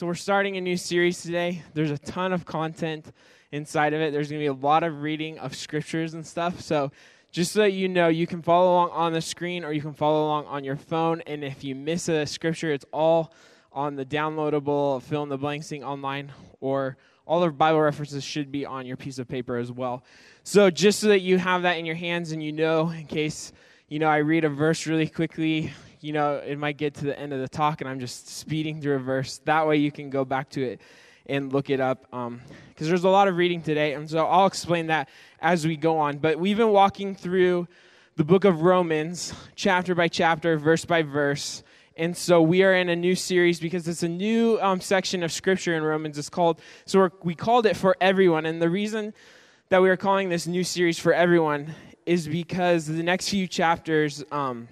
So, we're starting a new series today. There's a ton of content inside of it. There's going to be a lot of reading of scriptures and stuff. So, just so that you know, you can follow along on the screen or you can follow along on your phone. And if you miss a scripture, it's all on the downloadable fill in the blanks thing online, or all the Bible references should be on your piece of paper as well. So, just so that you have that in your hands and you know, in case you know I read a verse really quickly, you know, it might get to the end of the talk and I'm just speeding through a verse. That way you can go back to it and look it up. Because um, there's a lot of reading today. And so I'll explain that as we go on. But we've been walking through the book of Romans, chapter by chapter, verse by verse. And so we are in a new series because it's a new um, section of scripture in Romans. It's called, so we called it For Everyone. And the reason that we are calling this new series For Everyone is because the next few chapters, um,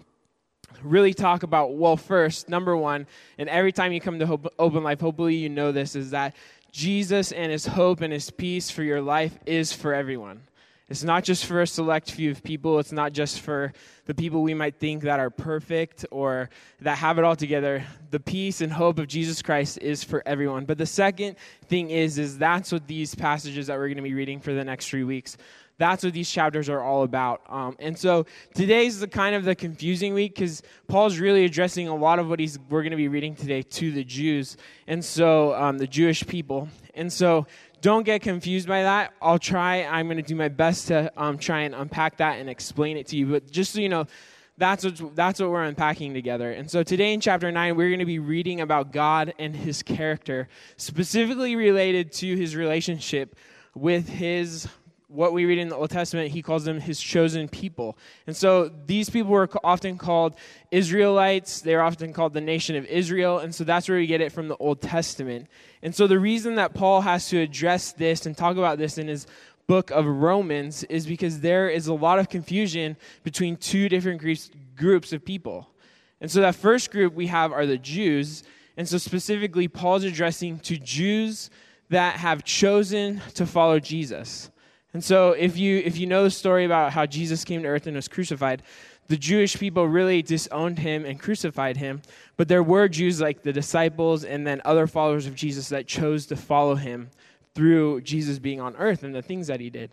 really talk about, well, first, number one, and every time you come to Open Life, hopefully you know this, is that Jesus and his hope and his peace for your life is for everyone. It's not just for a select few of people. It's not just for the people we might think that are perfect or that have it all together. The peace and hope of Jesus Christ is for everyone. But the second thing is, is that's what these passages that we're going to be reading for the next three weeks that's what these chapters are all about. Um, and so today's the kind of the confusing week because Paul's really addressing a lot of what he's we're going to be reading today to the Jews, and so um, the Jewish people. And so don't get confused by that. I'll try. I'm going to do my best to um, try and unpack that and explain it to you. But just so you know. That's what, that's what we're unpacking together. And so today in chapter 9, we're going to be reading about God and his character, specifically related to his relationship with his what we read in the Old Testament, he calls them his chosen people. And so these people were often called Israelites. They're often called the nation of Israel. And so that's where we get it from the Old Testament. And so the reason that Paul has to address this and talk about this in his book of Romans is because there is a lot of confusion between two different groups of people. And so that first group we have are the Jews. And so specifically, Paul's addressing to Jews that have chosen to follow Jesus. And so if you if you know the story about how Jesus came to earth and was crucified, the Jewish people really disowned him and crucified him. But there were Jews like the disciples and then other followers of Jesus that chose to follow him through Jesus being on earth and the things that he did.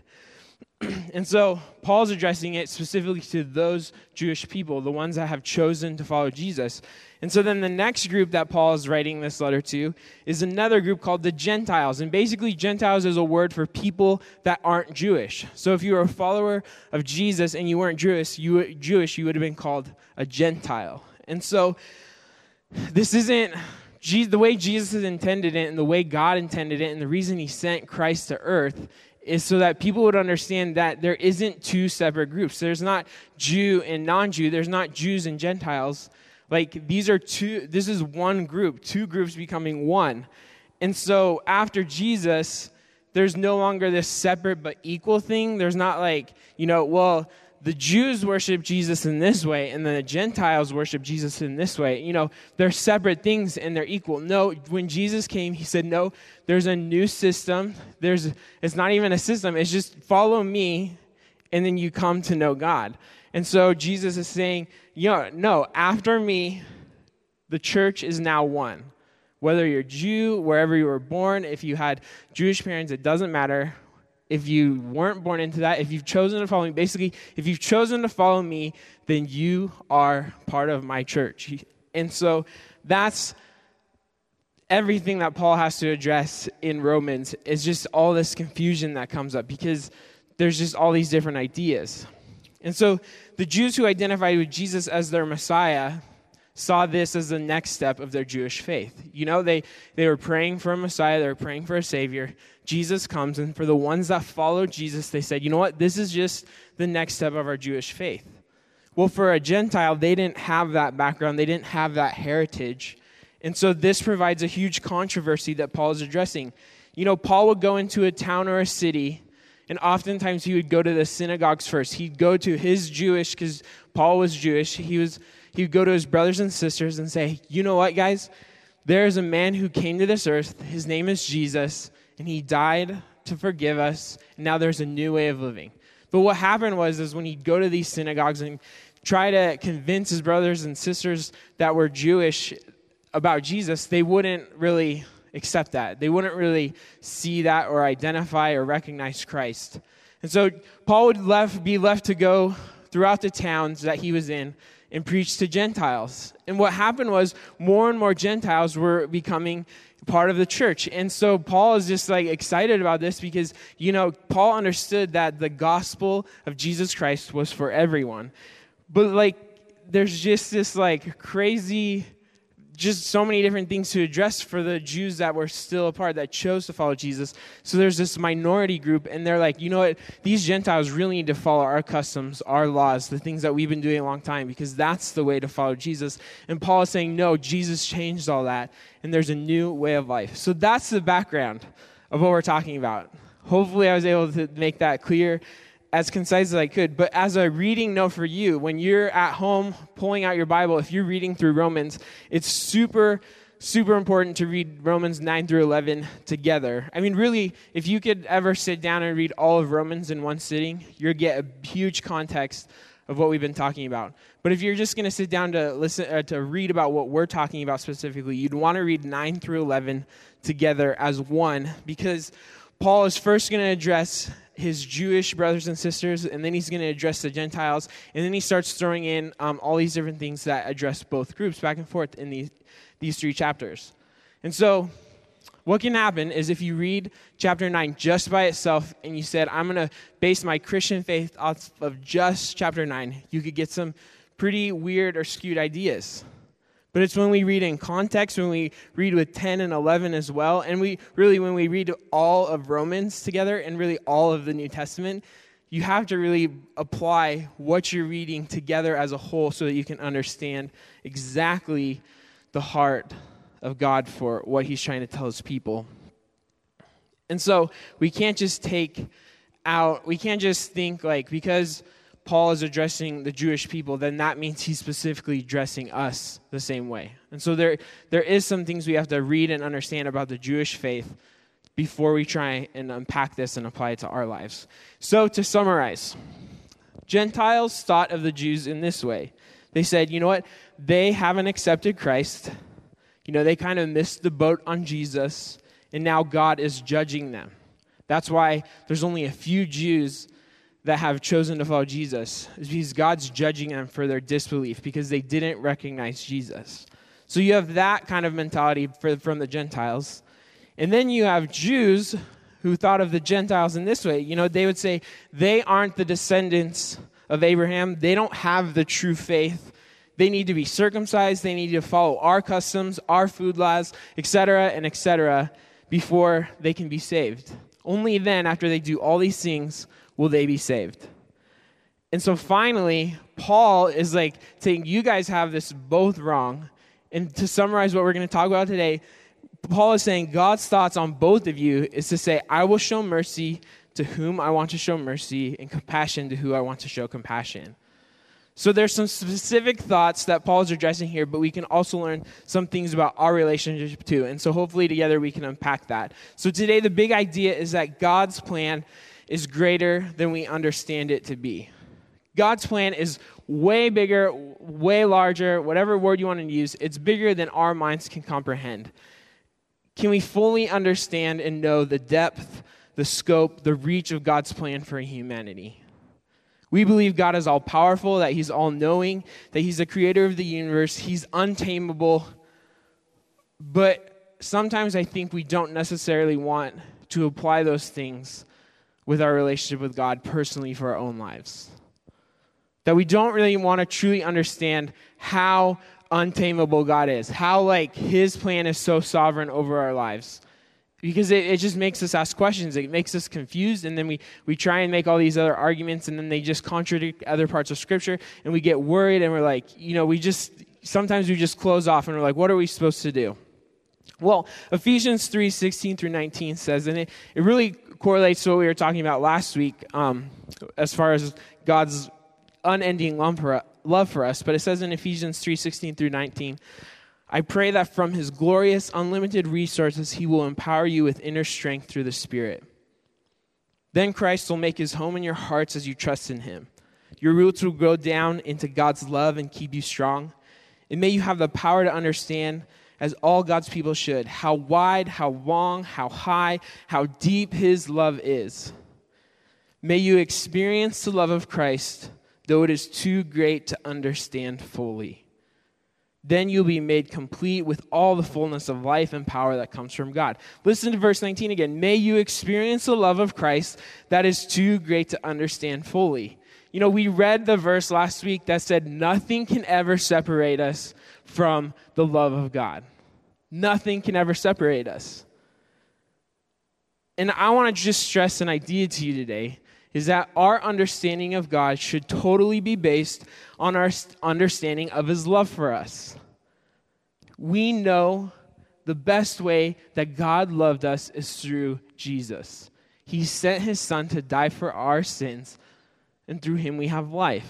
and so Paul's addressing it specifically to those Jewish people, the ones that have chosen to follow Jesus. And so then the next group that Paul is writing this letter to is another group called the Gentiles. And basically, Gentiles is a word for people that aren't Jewish. So if you were a follower of Jesus and you weren't Jewish, you, Jewish, you would have been called a Gentile. And so this isn't the way Jesus intended it and the way God intended it, and the reason he sent Christ to earth is so that people would understand that there isn't two separate groups. There's not Jew and non Jew, there's not Jews and Gentiles. Like these are two, this is one group, two groups becoming one. And so after Jesus, there's no longer this separate but equal thing. There's not like, you know, well, the Jews worship Jesus in this way, and the Gentiles worship Jesus in this way. You know, they're separate things and they're equal. No, when Jesus came, he said, No, there's a new system. There's it's not even a system, it's just follow me, and then you come to know God. And so Jesus is saying, you know, no, after me, the church is now one. Whether you're Jew, wherever you were born, if you had Jewish parents, it doesn't matter if you weren't born into that, if you've chosen to follow me, basically, if you've chosen to follow me, then you are part of my church. And so that's everything that Paul has to address in Romans is just all this confusion that comes up because there's just all these different ideas. And so the Jews who identified with Jesus as their Messiah saw this as the next step of their Jewish faith. You know, they, they were praying for a Messiah, they were praying for a Savior. Jesus comes, and for the ones that followed Jesus, they said, you know what, this is just the next step of our Jewish faith. Well, for a Gentile, they didn't have that background, they didn't have that heritage. And so this provides a huge controversy that Paul is addressing. You know, Paul would go into a town or a city, and oftentimes he would go to the synagogues first. He'd go to his Jewish, because Paul was Jewish, he was he would go to his brothers and sisters and say, You know what, guys? There is a man who came to this earth. His name is Jesus, and he died to forgive us. And now there's a new way of living. But what happened was, is when he'd go to these synagogues and try to convince his brothers and sisters that were Jewish about Jesus, they wouldn't really accept that. They wouldn't really see that or identify or recognize Christ. And so Paul would left, be left to go throughout the towns that he was in and preach to Gentiles. And what happened was more and more Gentiles were becoming part of the church. And so Paul is just like excited about this because, you know, Paul understood that the gospel of Jesus Christ was for everyone. But like, there's just this like crazy just so many different things to address for the Jews that were still apart, that chose to follow Jesus. So there's this minority group, and they're like, you know what? These Gentiles really need to follow our customs, our laws, the things that we've been doing a long time, because that's the way to follow Jesus. And Paul is saying, no, Jesus changed all that, and there's a new way of life. So that's the background of what we're talking about. Hopefully, I was able to make that clear as concise as I could. But as a reading note for you, when you're at home pulling out your Bible, if you're reading through Romans, it's super, super important to read Romans 9 through 11 together. I mean, really, if you could ever sit down and read all of Romans in one sitting, you'll get a huge context of what we've been talking about. But if you're just going to sit down to listen uh, to read about what we're talking about specifically, you'd want to read 9 through 11 together as one because Paul is first going to address his Jewish brothers and sisters, and then he's going to address the Gentiles, and then he starts throwing in um, all these different things that address both groups back and forth in these, these three chapters. And so, what can happen is if you read chapter 9 just by itself and you said, I'm going to base my Christian faith off of just chapter 9, you could get some pretty weird or skewed ideas. But it's when we read in context, when we read with 10 and 11 as well, and we really, when we read all of Romans together and really all of the New Testament, you have to really apply what you're reading together as a whole so that you can understand exactly the heart of God for what he's trying to tell his people. And so we can't just take out, we can't just think like, because Paul is addressing the Jewish people, then that means he's specifically addressing us the same way. And so there, there is some things we have to read and understand about the Jewish faith before we try and unpack this and apply it to our lives. So to summarize, Gentiles thought of the Jews in this way. They said, you know what? They haven't accepted Christ. You know, they kind of missed the boat on Jesus, and now God is judging them. That's why there's only a few Jews that have chosen to follow Jesus is because God's judging them for their disbelief because they didn't recognize Jesus. So you have that kind of mentality for, from the Gentiles. And then you have Jews who thought of the Gentiles in this way. You know, they would say they aren't the descendants of Abraham, they don't have the true faith. They need to be circumcised, they need to follow our customs, our food laws, etc., and etc., before they can be saved. Only then, after they do all these things, will they be saved? And so finally, Paul is like saying, You guys have this both wrong. And to summarize what we're going to talk about today, Paul is saying God's thoughts on both of you is to say, I will show mercy to whom I want to show mercy and compassion to who I want to show compassion. So there's some specific thoughts that Paul is addressing here, but we can also learn some things about our relationship too. And so hopefully together we can unpack that. So today the big idea is that God's plan is greater than we understand it to be. God's plan is way bigger, way larger, whatever word you want to use, it's bigger than our minds can comprehend. Can we fully understand and know the depth, the scope, the reach of God's plan for humanity? We believe God is all powerful, that He's all knowing, that He's the creator of the universe, He's untamable. But sometimes I think we don't necessarily want to apply those things with our relationship with God personally for our own lives. That we don't really want to truly understand how untamable God is, how like his plan is so sovereign over our lives. Because it, it just makes us ask questions. It makes us confused, and then we, we try and make all these other arguments, and then they just contradict other parts of Scripture, and we get worried, and we're like, you know, we just, sometimes we just close off, and we're like, what are we supposed to do? Well, Ephesians 3 16 through 19 says, and it, it really correlates to what we were talking about last week um, as far as God's unending love for, us. But it says in Ephesians 3 16 through 19, I pray that from his glorious, unlimited resources, he will empower you with inner strength through the Spirit. Then Christ will make his home in your hearts as you trust in him. Your roots will grow down into God's love and keep you strong. And may you have the power to understand as all God's people should, how wide, how long, how high, how deep his love is. May you experience the love of Christ, though it is too great to understand fully. Then you'll be made complete with all the fullness of life and power that comes from God. Listen to verse 19 again. May you experience the love of Christ that is too great to understand fully. You know, we read the verse last week that said, Nothing can ever separate us from the love of God. Nothing can ever separate us. And I want to just stress an idea to you today is that our understanding of God should totally be based on our understanding of his love for us. We know the best way that God loved us is through Jesus. He sent his son to die for our sins, and through him we have life.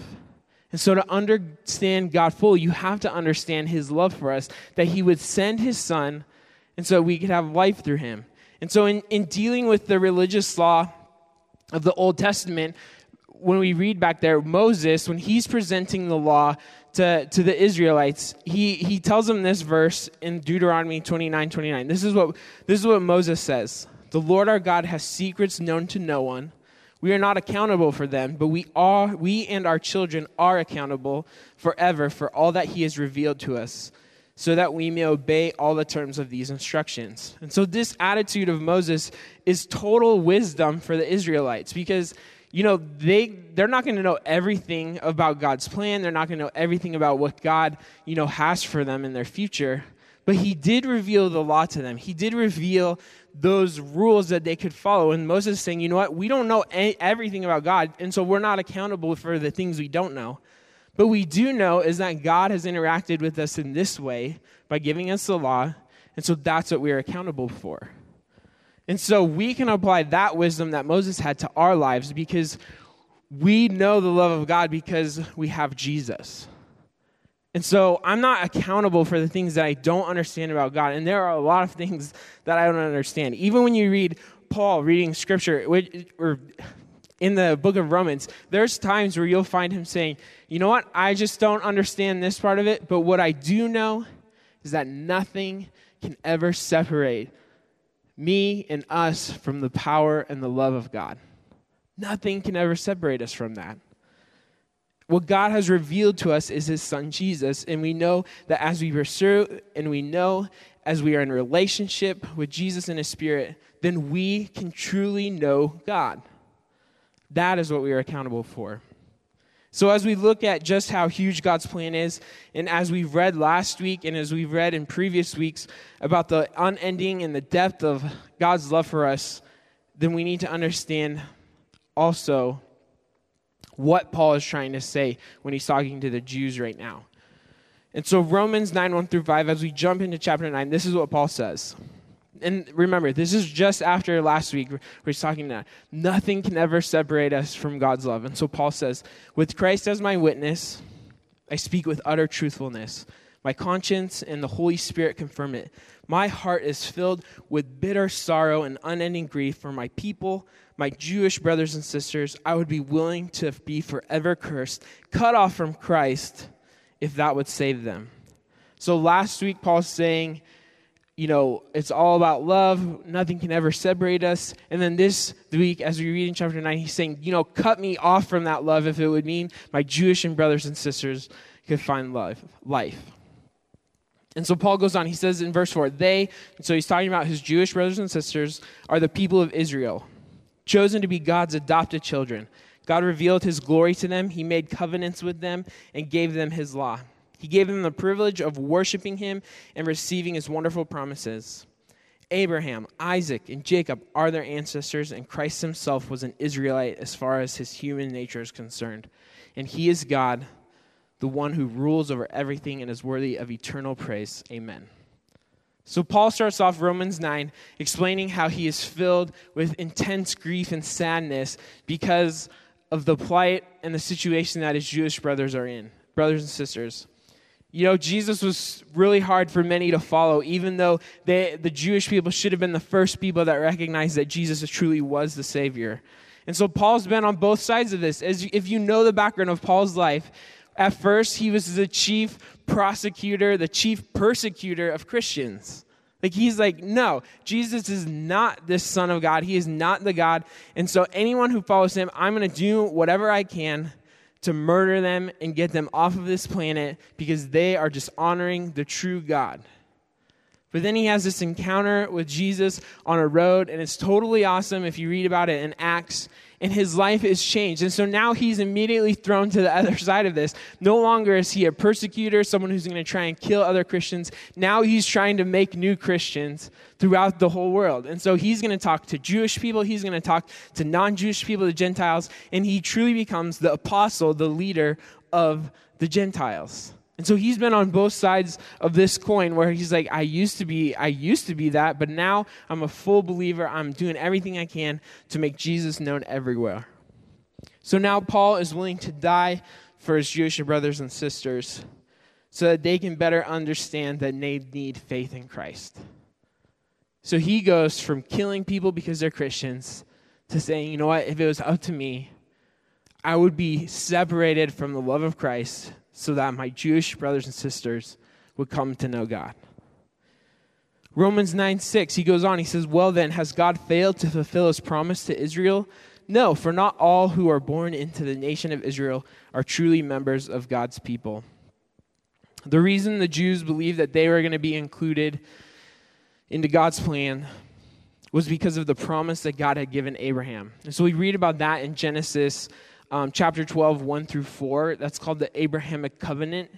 And so, to understand God fully, you have to understand His love for us, that He would send His Son, and so we could have life through Him. And so, in, in dealing with the religious law of the Old Testament, when we read back there, Moses, when he's presenting the law to, to the Israelites, he, he tells them this verse in Deuteronomy 29 29. This is, what, this is what Moses says The Lord our God has secrets known to no one we are not accountable for them, but we are we and our children are accountable forever for all that he has revealed to us, so that we may obey all the terms of these instructions. And so this attitude of Moses is total wisdom for the Israelites because you know they they're not going to know everything about God's plan, they're not going to know everything about what God, you know, has for them in their future. But he did reveal the law to them. He did reveal those rules that they could follow. And Moses is saying, you know what? We don't know everything about God, and so we're not accountable for the things we don't know. But we do know is that God has interacted with us in this way by giving us the law, and so that's what we are accountable for. And so we can apply that wisdom that Moses had to our lives because we know the love of God because we have Jesus. And so I'm not accountable for the things that I don't understand about God. And there are a lot of things that I don't understand. Even when you read Paul reading scripture, or in the book of Romans, there's times where you'll find him saying, you know what, I just don't understand this part of it, but what I do know is that nothing can ever separate me and us from the power and the love of God. Nothing can ever separate us from that what God has revealed to us is his son Jesus. And we know that as we pursue and we know as we are in relationship with Jesus and his spirit, then we can truly know God. That is what we are accountable for. So, as we look at just how huge God's plan is, and as we've read last week and as we've read in previous weeks about the unending and the depth of God's love for us, then we need to understand also what Paul is trying to say when he's talking to the Jews right now. And so, Romans 9 1 through 5, as we jump into chapter 9, this is what Paul says. And remember, this is just after last week where he's talking that nothing can ever separate us from God's love. And so Paul says, With Christ as my witness, I speak with utter truthfulness. My conscience and the Holy Spirit confirm it. My heart is filled with bitter sorrow and unending grief for my people, my Jewish brothers and sisters, I would be willing to be forever cursed, cut off from Christ, if that would save them. So last week, Paul's saying, you know, it's all about love. Nothing can ever separate us. And then this week, as we read in chapter 9, he's saying, you know, cut me off from that love if it would mean my Jewish and brothers and sisters could find love, life. And so Paul goes on, he says in verse 4, they, so he's talking about his Jewish brothers and sisters, are the people of Israel chosen to be God's adopted children. God revealed his glory to them. He made covenants with them and gave them his law. He gave them the privilege of worshiping him and receiving his wonderful promises. Abraham, Isaac, and Jacob are their ancestors, and Christ himself was an Israelite as far as his human nature is concerned. And he is God, the one who rules over everything and is worthy of eternal praise. Amen. So, Paul starts off Romans 9 explaining how he is filled with intense grief and sadness because of the plight and the situation that his Jewish brothers are in, brothers and sisters. You know, Jesus was really hard for many to follow, even though they, the Jewish people should have been the first people that recognized that Jesus truly was the Savior. And so Paul's been on both sides of this. As if you know the background of Paul's life, At first, he was the chief prosecutor, the chief persecutor of Christians. Like he's like, no, Jesus is not this Son of God. He is not the God. And so anyone who follows him, I'm going to do whatever I can to murder them and get them off of this planet because they are dishonoring the true God. But then he has this encounter with Jesus on a road, and it's totally awesome if you read about it in Acts and his life is changed. And so now he's immediately thrown to the other side of this. No longer is he a persecutor, someone who's going to try and kill other Christians. Now he's trying to make new Christians throughout the whole world. And so he's going to talk to Jewish people, he's going to talk to non Jewish people, the Gentiles, and he truly becomes the apostle, the leader of the Gentiles. And so he's been on both sides of this coin where he's like, I used to be, I used to be that, but now I'm a full believer. I'm doing everything I can to make Jesus known everywhere. So now Paul is willing to die for his Jewish brothers and sisters so that they can better understand that they need faith in Christ. So he goes from killing people because they're Christians to saying, you know what, if it was up to me, I would be separated from the love of Christ so that my Jewish brothers and sisters would come to know God. Romans 9 6, he goes on, he says, Well then, has God failed to fulfill his promise to Israel? No, for not all who are born into the nation of Israel are truly members of God's people. The reason the Jews believed that they were going to be included into God's plan was because of the promise that God had given Abraham. And so we read about that in Genesis um, chapter 12, 1 through 4. That's called the Abrahamic covenant.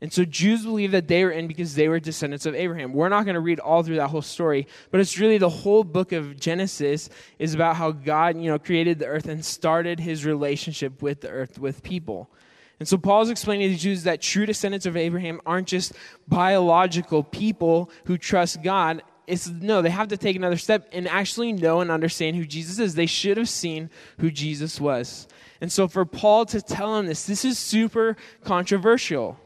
And so Jews believe that they were in because they were descendants of Abraham. We're not going to read all through that whole story, but it's really the whole book of Genesis is about how God, you know, created the earth and started his relationship with the earth with people. And so Paul's explaining to the Jews that true descendants of Abraham aren't just biological people who trust God. It's no, they have to take another step and actually know and understand who Jesus is. They should have seen who Jesus was. And so for Paul to tell him this, this is super controversial.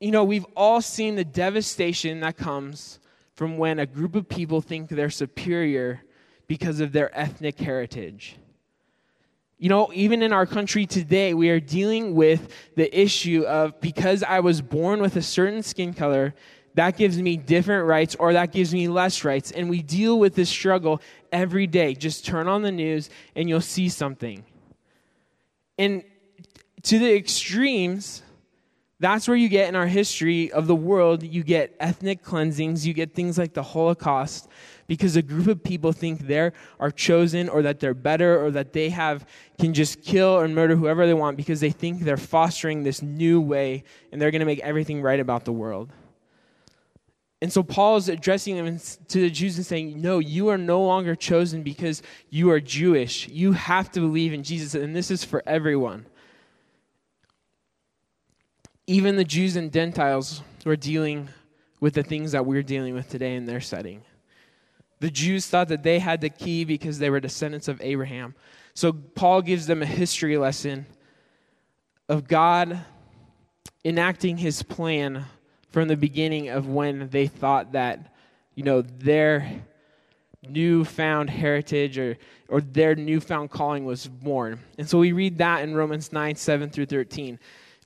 You know, we've all seen the devastation that comes from when a group of people think they're superior because of their ethnic heritage. You know, even in our country today, we are dealing with the issue of because I was born with a certain skin color, that gives me different rights or that gives me less rights. And we deal with this struggle every day. Just turn on the news and you'll see something. And to the extremes, that's where you get in our history of the world, you get ethnic cleansings, you get things like the Holocaust, because a group of people think they are chosen or that they're better or that they have can just kill or murder whoever they want because they think they're fostering this new way and they're going to make everything right about the world. And so Paul is addressing them to the Jews and saying, No, you are no longer chosen because you are Jewish. You have to believe in Jesus, and this is for everyone. Even the Jews and Gentiles were dealing with the things that we're dealing with today in their setting. The Jews thought that they had the key because they were descendants of Abraham. So Paul gives them a history lesson of God enacting his plan from the beginning of when they thought that, you know, their newfound heritage or, or their newfound calling was born. And so we read that in Romans 9, 7 through 13.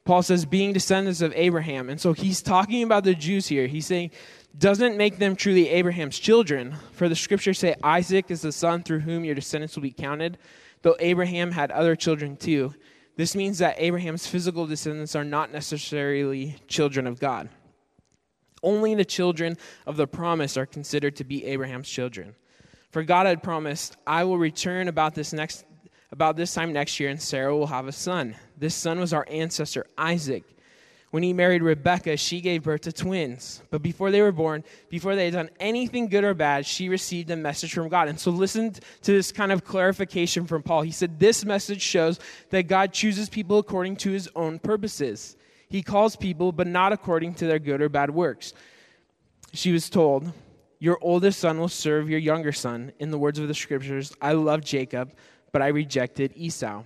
Paul says, being descendants of Abraham. And so he's talking about the Jews here. He's saying, doesn't make them truly Abraham's children. For the scriptures say, Isaac is the son through whom your descendants will be counted, though Abraham had other children too. This means that Abraham's physical descendants are not necessarily children of God. Only the children of the promise are considered to be Abraham's children. For God had promised, I will return about this next about this time next year and Sarah will have a son. This son was our ancestor Isaac. When he married Rebekah, she gave birth to twins. But before they were born, before they had done anything good or bad, she received a message from God. And so listen to this kind of clarification from Paul. He said, This message shows that God chooses people according to his own purposes. He calls people, but not according to their good or bad works. She was told, Your oldest son will serve your younger son. In the words of the scriptures, I love Jacob, but I rejected Esau.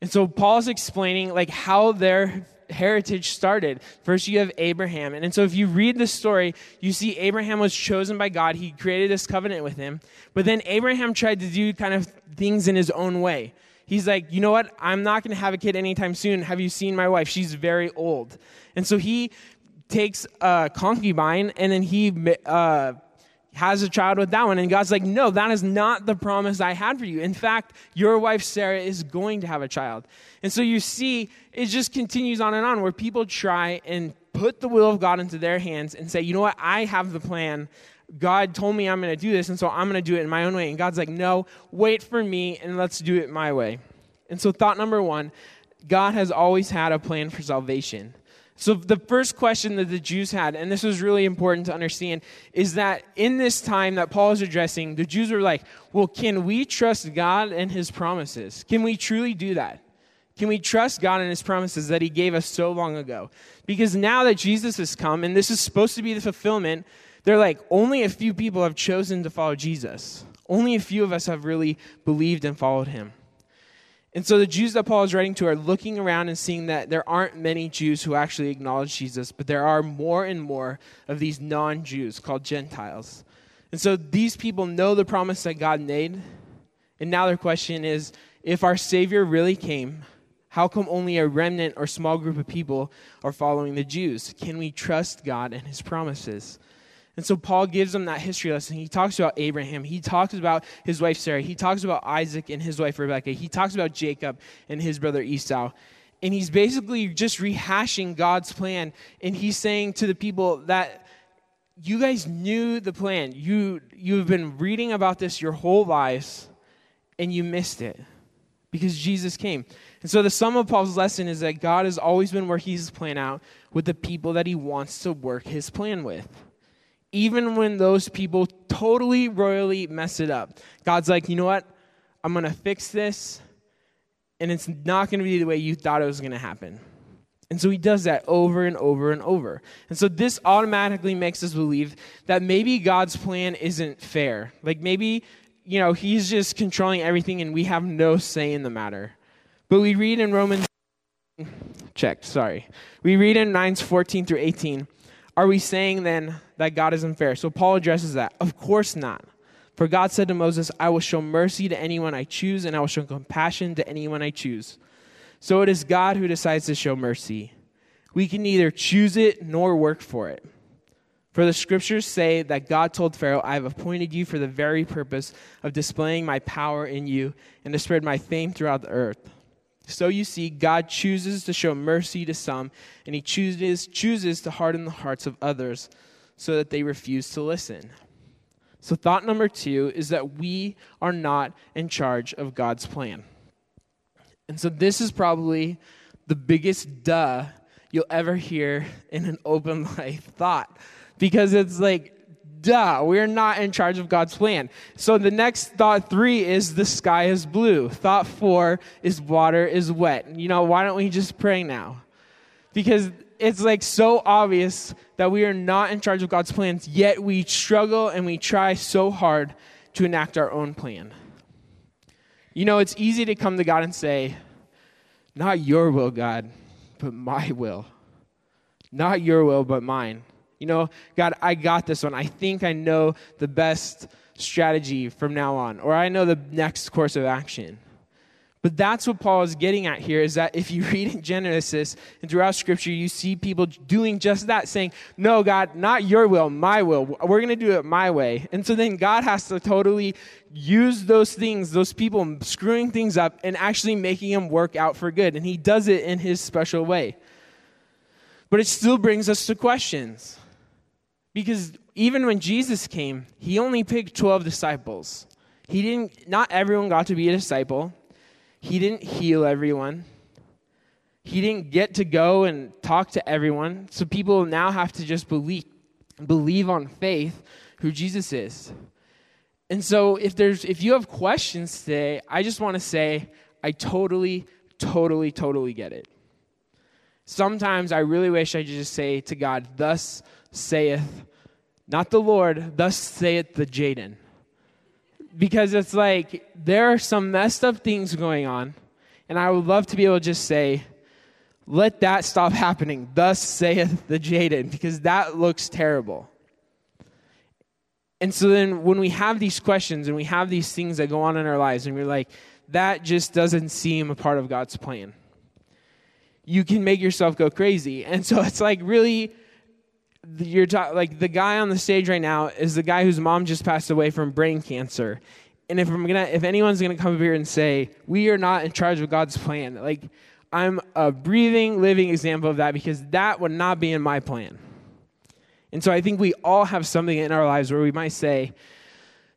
And so Paul's explaining like how their heritage started. First, you have Abraham. And, and so, if you read the story, you see Abraham was chosen by God. He created this covenant with him. But then Abraham tried to do kind of things in his own way. He's like, you know what? I'm not going to have a kid anytime soon. Have you seen my wife? She's very old. And so he takes a concubine and then he uh, has a child with that one. And God's like, no, that is not the promise I had for you. In fact, your wife Sarah is going to have a child. And so you see, it just continues on and on where people try and put the will of God into their hands and say, you know what, I have the plan. God told me I'm going to do this, and so I'm going to do it in my own way. And God's like, no, wait for me and let's do it my way. And so, thought number one God has always had a plan for salvation. So, the first question that the Jews had, and this was really important to understand, is that in this time that Paul is addressing, the Jews were like, well, can we trust God and his promises? Can we truly do that? Can we trust God and his promises that he gave us so long ago? Because now that Jesus has come, and this is supposed to be the fulfillment, they're like, only a few people have chosen to follow Jesus. Only a few of us have really believed and followed him. And so the Jews that Paul is writing to are looking around and seeing that there aren't many Jews who actually acknowledge Jesus, but there are more and more of these non Jews called Gentiles. And so these people know the promise that God made. And now their question is if our Savior really came, how come only a remnant or small group of people are following the Jews? Can we trust God and his promises? And so Paul gives them that history lesson. He talks about Abraham. He talks about his wife Sarah. He talks about Isaac and his wife Rebecca. He talks about Jacob and his brother Esau. And he's basically just rehashing God's plan. And he's saying to the people that you guys knew the plan. You, you've been reading about this your whole lives, and you missed it because Jesus came. And so the sum of Paul's lesson is that God has always been working his plan out with the people that he wants to work his plan with even when those people totally royally mess it up. God's like, you know what? I'm going to fix this, and it's not going to be the way you thought it was going to happen. And so he does that over and over and over. And so this automatically makes us believe that maybe God's plan isn't fair. Like maybe, you know, he's just controlling everything and we have no say in the matter. But we read in Romans checked, sorry. We read in 9 14 through 18 are we saying then that God is unfair? So Paul addresses that. Of course not. For God said to Moses, I will show mercy to anyone I choose, and I will show compassion to anyone I choose. So it is God who decides to show mercy. We can neither choose it nor work for it. For the scriptures say that God told Pharaoh, I have appointed you for the very purpose of displaying my power in you and to spread my fame throughout the earth. So you see, God chooses to show mercy to some, and he chooses, chooses to harden the hearts of others so that they refuse to listen. So, thought number two is that we are not in charge of God's plan. And so, this is probably the biggest duh you'll ever hear in an open life thought because it's like, duh, we're not in charge of God's plan. So the next thought three is the sky is blue. Thought four is water is wet. You know, why don't we just pray now? Because it's like so obvious that we are not in charge of God's plans, yet we struggle and we try so hard to enact our own plan. You know, it's easy to come to God and say, Not your will, God, but my will. Not your will, but mine. You know, God, I got this one. I think I know the best strategy from now on, or I know the next course of action. But that's what Paul is getting at here is that if you read in Genesis and throughout Scripture, you see people doing just that, saying, No, God, not your will, my will. We're going to do it my way. And so then God has to totally use those things, those people screwing things up, and actually making them work out for good. And he does it in his special way. But it still brings us to questions. Because even when Jesus came, he only picked 12 disciples. He didn't, not everyone got to be a disciple. He didn't heal everyone. He didn't get to go and talk to everyone. So people now have to just believe, believe on faith who Jesus is. And so if there's if you have questions today, I just want to say I totally totally totally get it. Sometimes I really wish I could just say to God, thus saith not the Lord, thus saith the Jaden. Because it's like there are some messed up things going on, and I would love to be able to just say, let that stop happening. Thus saith the Jaden, because that looks terrible. And so then when we have these questions and we have these things that go on in our lives, and we're like, that just doesn't seem a part of God's plan. You can make yourself go crazy. And so it's like really you're ta- like the guy on the stage right now is the guy whose mom just passed away from brain cancer. And if I'm gonna, if anyone's gonna come up here and say we are not in charge of God's plan, like I'm a breathing, living example of that because that would not be in my plan. And so I think we all have something in our lives where we might say,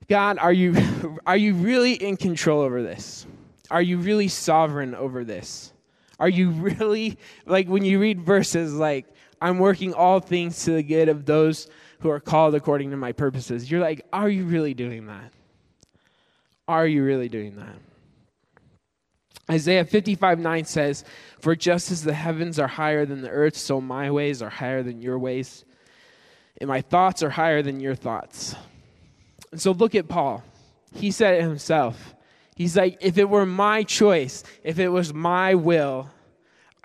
God, are you, are you really in control over this? Are you really sovereign over this? Are you really, like when you read verses like, I'm working all things to the good of those who are called according to my purposes. You're like, are you really doing that? Are you really doing that? Isaiah 55 9 says, For just as the heavens are higher than the earth, so my ways are higher than your ways, and my thoughts are higher than your thoughts. And so look at Paul. He said it himself. He's like, if it were my choice, if it was my will,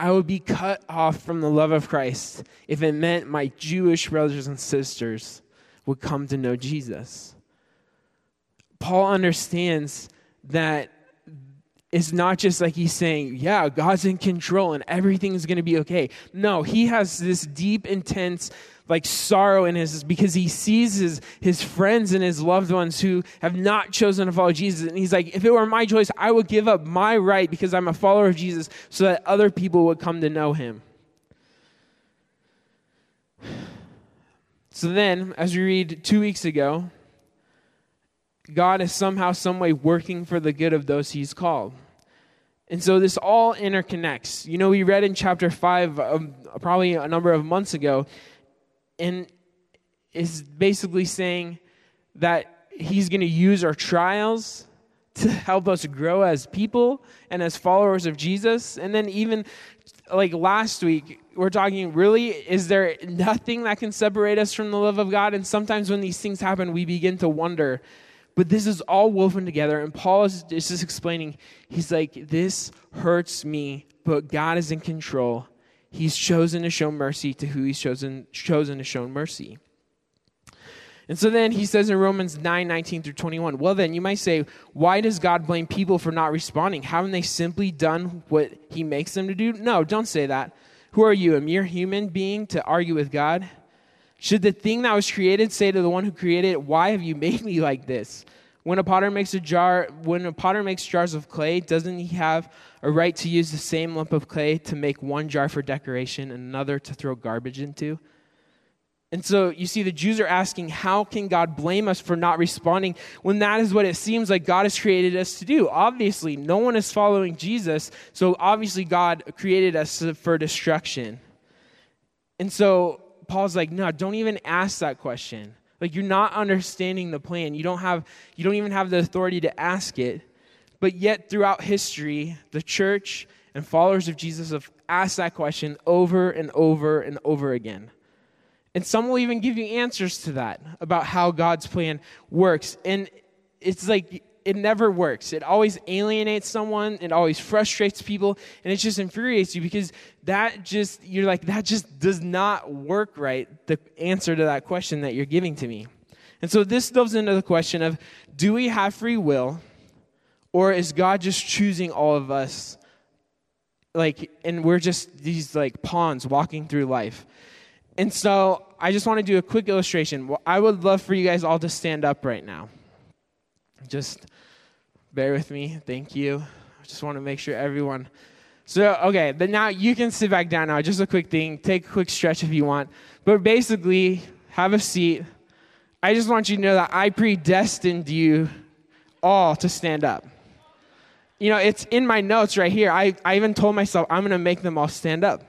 I would be cut off from the love of Christ if it meant my Jewish brothers and sisters would come to know Jesus. Paul understands that it's not just like he's saying, yeah, God's in control and everything's going to be okay. No, he has this deep, intense, like sorrow in his because he sees his, his friends and his loved ones who have not chosen to follow Jesus. And he's like, if it were my choice, I would give up my right because I'm a follower of Jesus so that other people would come to know him. So then, as we read two weeks ago, God is somehow, some way working for the good of those he's called. And so this all interconnects. You know, we read in chapter 5, um, probably a number of months ago, and is basically saying that he's going to use our trials to help us grow as people and as followers of Jesus. And then, even like last week, we're talking really, is there nothing that can separate us from the love of God? And sometimes when these things happen, we begin to wonder but this is all woven together. And Paul is, just explaining, he's like, this hurts me, but God is in control. He's chosen to show mercy to who he's chosen, chosen to show mercy. And so then he says in Romans 9 19 through 21, well, then you might say, why does God blame people for not responding? Haven't they simply done what he makes them to do? No, don't say that. Who are you, a mere human being, to argue with God? Should the thing that was created say to the one who created it, Why have you made me like this? When a potter makes a jar, when a potter makes jars of clay, doesn't he have a right to use the same lump of clay to make one jar for decoration and another to throw garbage into? And so you see, the Jews are asking, how can God blame us for not responding when that is what it seems like God has created us to do? Obviously, no one is following Jesus, so obviously God created us for destruction. And so Paul's like, no, don't even ask that question. Like you're not understanding the plan. You don't have you don't even have the authority to ask it. But yet throughout history, the church and followers of Jesus have asked that question over and over and over again. And some will even give you answers to that about how God's plan works. And it's like it never works. It always alienates someone, it always frustrates people, and it just infuriates you because that just, you're like, that just does not work right, the answer to that question that you're giving to me. And so this delves into the question of do we have free will, or is God just choosing all of us? Like, and we're just these like pawns walking through life. And so I just want to do a quick illustration. I would love for you guys all to stand up right now. Just bear with me. Thank you. I just want to make sure everyone. So, okay, but now you can sit back down now. Just a quick thing. Take a quick stretch if you want. But basically, have a seat. I just want you to know that I predestined you all to stand up. You know, it's in my notes right here. I, I even told myself I'm going to make them all stand up.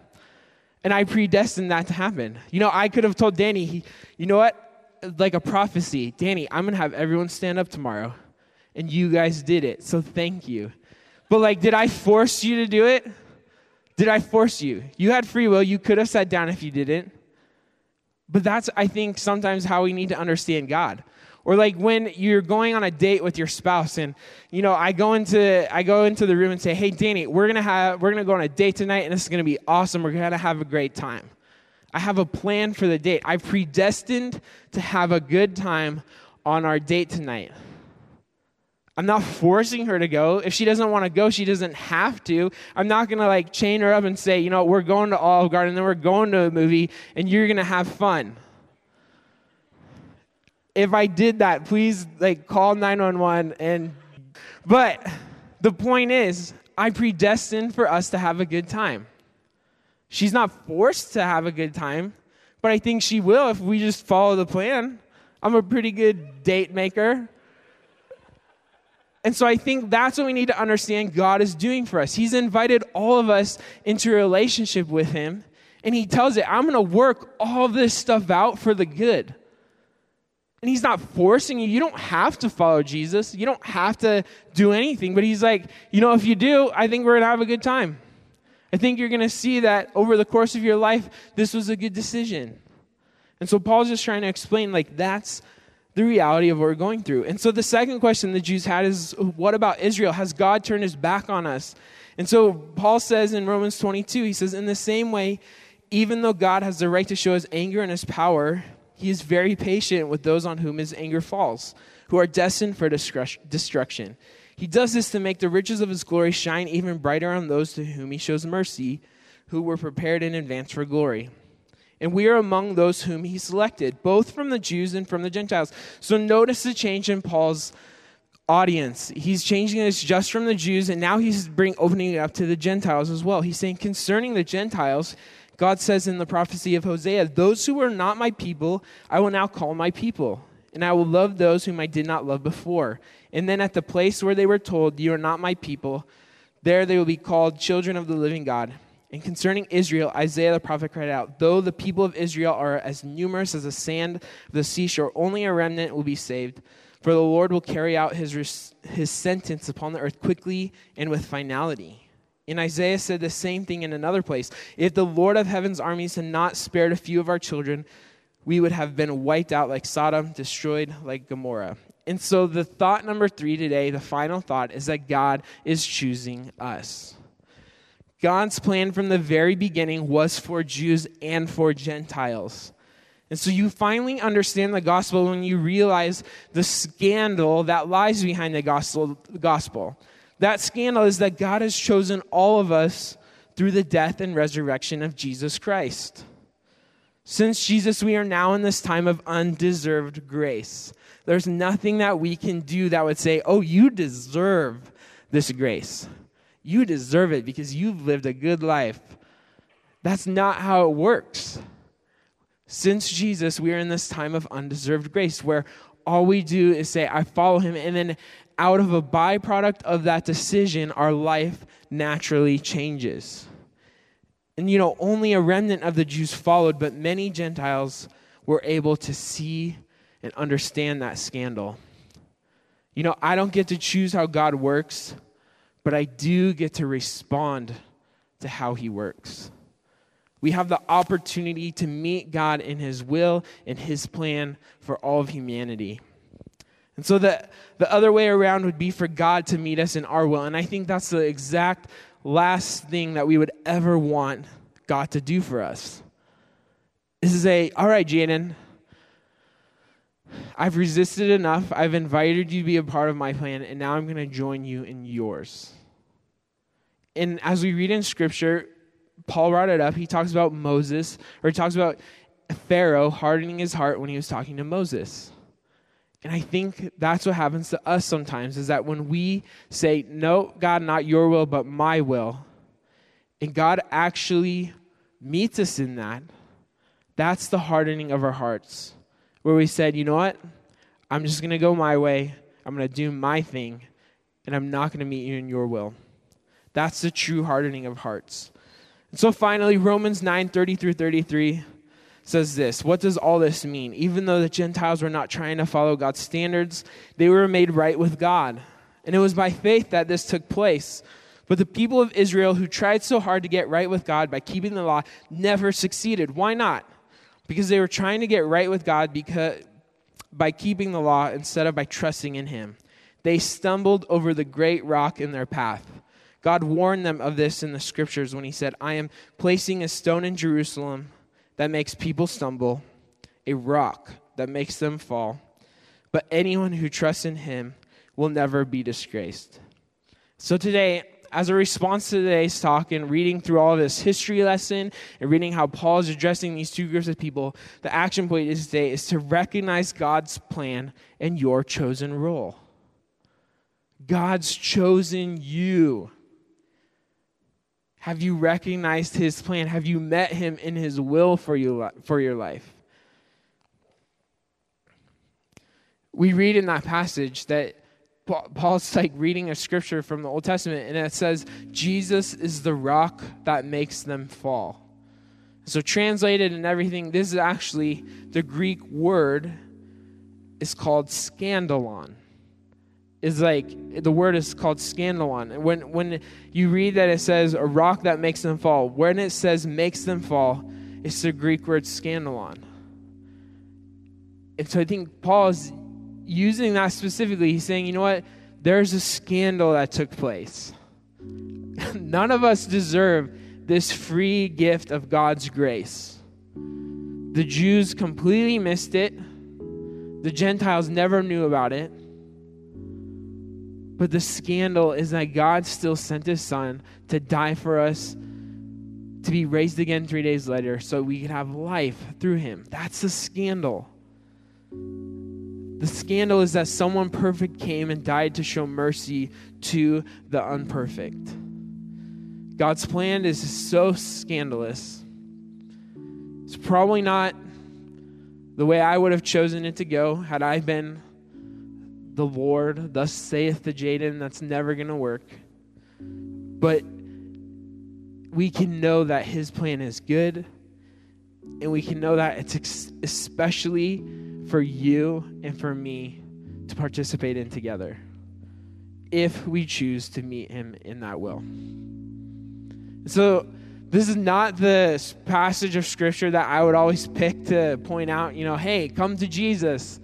And I predestined that to happen. You know, I could have told Danny, he, you know what? Like a prophecy. Danny, I'm going to have everyone stand up tomorrow and you guys did it. So thank you. But like, did I force you to do it? Did I force you? You had free will. You could have sat down if you didn't. But that's, I think, sometimes how we need to understand God. Or like when you're going on a date with your spouse, and you know, I go into I go into the room and say, "Hey, Danny, we're gonna have we're gonna go on a date tonight, and this is gonna be awesome. We're gonna have a great time." I have a plan for the date. I've predestined to have a good time on our date tonight. I'm not forcing her to go. If she doesn't want to go, she doesn't have to. I'm not going to like chain her up and say, you know, we're going to Olive Garden, then we're going to a movie, and you're going to have fun. If I did that, please like call 911 and but the point is, I predestined for us to have a good time. She's not forced to have a good time, but I think she will if we just follow the plan. I'm a pretty good date maker. And so I think that's what we need to understand God is doing for us. He's invited all of us into a relationship with Him, and He tells it, I'm going to work all this stuff out for the good. And He's not forcing you. You don't have to follow Jesus, you don't have to do anything. But He's like, you know, if you do, I think we're going to have a good time. I think you're going to see that over the course of your life, this was a good decision. And so Paul's just trying to explain, like, that's the reality of what we're going through. And so the second question the Jews had is what about Israel? Has God turned his back on us? And so Paul says in Romans 22, he says, In the same way, even though God has the right to show his anger and his power, he is very patient with those on whom his anger falls, who are destined for destruction. He does this to make the riches of his glory shine even brighter on those to whom he shows mercy, who were prepared in advance for glory and we are among those whom he selected, both from the Jews and from the Gentiles. So notice the change in Paul's audience. He's changing this just from the Jews, and now he's bring, opening it up to the Gentiles as well. He's saying, concerning the Gentiles, God says in the prophecy of Hosea, Those who are not my people, I will now call my people, and I will love those whom I did not love before. And then at the place where they were told, You are not my people, there they will be called children of the living God. And concerning Israel, Isaiah the prophet cried out, Though the people of Israel are as numerous as the sand of the seashore, only a remnant will be saved. For the Lord will carry out his, his sentence upon the earth quickly and with finality. And Isaiah said the same thing in another place. If the Lord of heaven's armies had not spared a few of our children, we would have been wiped out like Sodom, destroyed like Gomorrah. And so, the thought number three today, the final thought, is that God is choosing us. God's plan from the very beginning was for Jews and for Gentiles. And so you finally understand the gospel when you realize the scandal that lies behind the gospel. That scandal is that God has chosen all of us through the death and resurrection of Jesus Christ. Since Jesus, we are now in this time of undeserved grace. There's nothing that we can do that would say, oh, you deserve this grace. You deserve it because you've lived a good life. That's not how it works. Since Jesus, we are in this time of undeserved grace where all we do is say, I follow him. And then out of a byproduct of that decision, our life naturally changes. And you know, only a remnant of the Jews followed, but many Gentiles were able to see and understand that scandal. You know, I don't get to choose how God works, but I do get to respond to how He works. We have the opportunity to meet God in His will and His plan for all of humanity. And so the, the other way around would be for God to meet us in our will. And I think that's the exact last thing that we would ever want God to do for us. This is a, all right, Jaden, I've resisted enough. I've invited you to be a part of my plan, and now I'm going to join you in yours. And as we read in Scripture, Paul brought it up. He talks about Moses, or he talks about Pharaoh hardening his heart when he was talking to Moses. And I think that's what happens to us sometimes is that when we say, No, God, not your will, but my will, and God actually meets us in that, that's the hardening of our hearts where we said, you know what? I'm just going to go my way. I'm going to do my thing, and I'm not going to meet you in your will. That's the true hardening of hearts. And so finally, Romans 9 30 through 33 says this What does all this mean? Even though the Gentiles were not trying to follow God's standards, they were made right with God. And it was by faith that this took place. But the people of Israel who tried so hard to get right with God by keeping the law never succeeded. Why not? Because they were trying to get right with God because, by keeping the law instead of by trusting in Him. They stumbled over the great rock in their path. God warned them of this in the scriptures when He said, I am placing a stone in Jerusalem that makes people stumble, a rock that makes them fall. But anyone who trusts in Him will never be disgraced. So today, as a response to today's talk and reading through all this history lesson and reading how Paul is addressing these two groups of people, the action point is today is to recognize God's plan and your chosen role. God's chosen you. Have you recognized his plan? Have you met him in his will for you for your life? We read in that passage that Paul's like reading a scripture from the Old Testament, and it says, Jesus is the rock that makes them fall. So, translated and everything, this is actually the Greek word is called scandalon. Is like the word is called scandalon. And when when you read that it says a rock that makes them fall, when it says makes them fall, it's the Greek word scandalon. And so I think Paul is using that specifically, he's saying, you know what? There's a scandal that took place. None of us deserve this free gift of God's grace. The Jews completely missed it, the Gentiles never knew about it. But the scandal is that God still sent his son to die for us, to be raised again three days later, so we could have life through him. That's the scandal. The scandal is that someone perfect came and died to show mercy to the unperfect. God's plan is so scandalous. It's probably not the way I would have chosen it to go had I been the Lord. Thus saith the Jaden. That's never going to work. But we can know that his plan is good, and we can know that it's especially for you and for me to participate in together if we choose to meet him in that will. So, this is not the passage of scripture that I would always pick to point out, you know, hey, come to Jesus.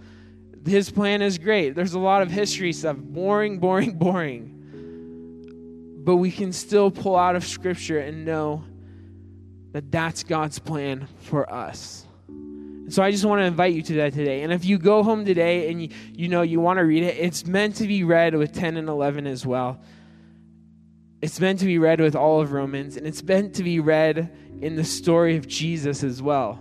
His plan is great. There's a lot of history stuff, boring, boring, boring. But we can still pull out of scripture and know that that's God's plan for us. So I just want to invite you to that today. And if you go home today and you, you know you want to read it, it's meant to be read with 10 and 11 as well. It's meant to be read with all of Romans, and it's meant to be read in the story of Jesus as well.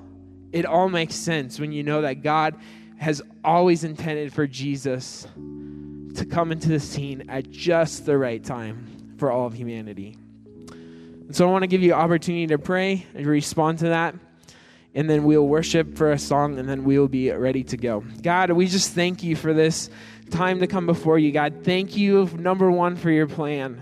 It all makes sense when you know that God has always intended for Jesus to come into the scene at just the right time for all of humanity. And so I want to give you opportunity to pray and respond to that and then we'll worship for a song, and then we'll be ready to go. God, we just thank you for this time to come before you. God, thank you, number one, for your plan.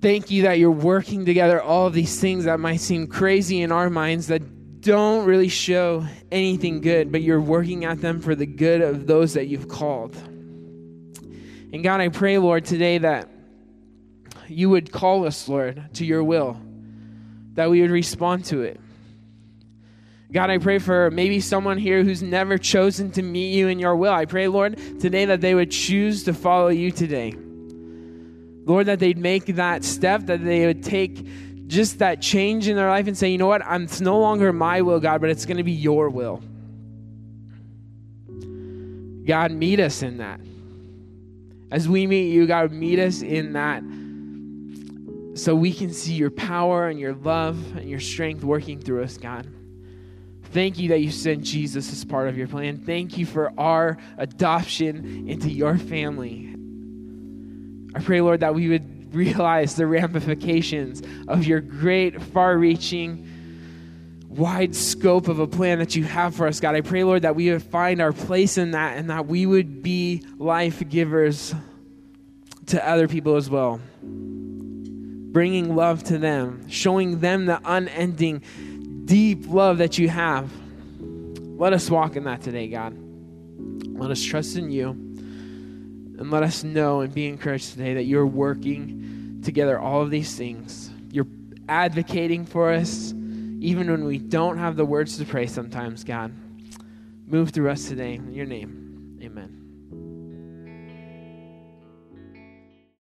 Thank you that you're working together all of these things that might seem crazy in our minds that don't really show anything good, but you're working at them for the good of those that you've called. And God, I pray, Lord, today that you would call us, Lord, to your will that we would respond to it. God, I pray for maybe someone here who's never chosen to meet you in your will. I pray, Lord, today that they would choose to follow you today. Lord, that they'd make that step, that they would take just that change in their life and say, you know what, I'm, it's no longer my will, God, but it's going to be your will. God, meet us in that. As we meet you, God, meet us in that so we can see your power and your love and your strength working through us, God. Thank you that you sent Jesus as part of your plan. Thank you for our adoption into your family. I pray, Lord, that we would realize the ramifications of your great, far reaching, wide scope of a plan that you have for us, God. I pray, Lord, that we would find our place in that and that we would be life givers to other people as well bringing love to them, showing them the unending, deep love that you have. Let us walk in that today, God. Let us trust in you. And let us know and be encouraged today that you're working together all of these things. You're advocating for us, even when we don't have the words to pray sometimes, God. Move through us today. In your name.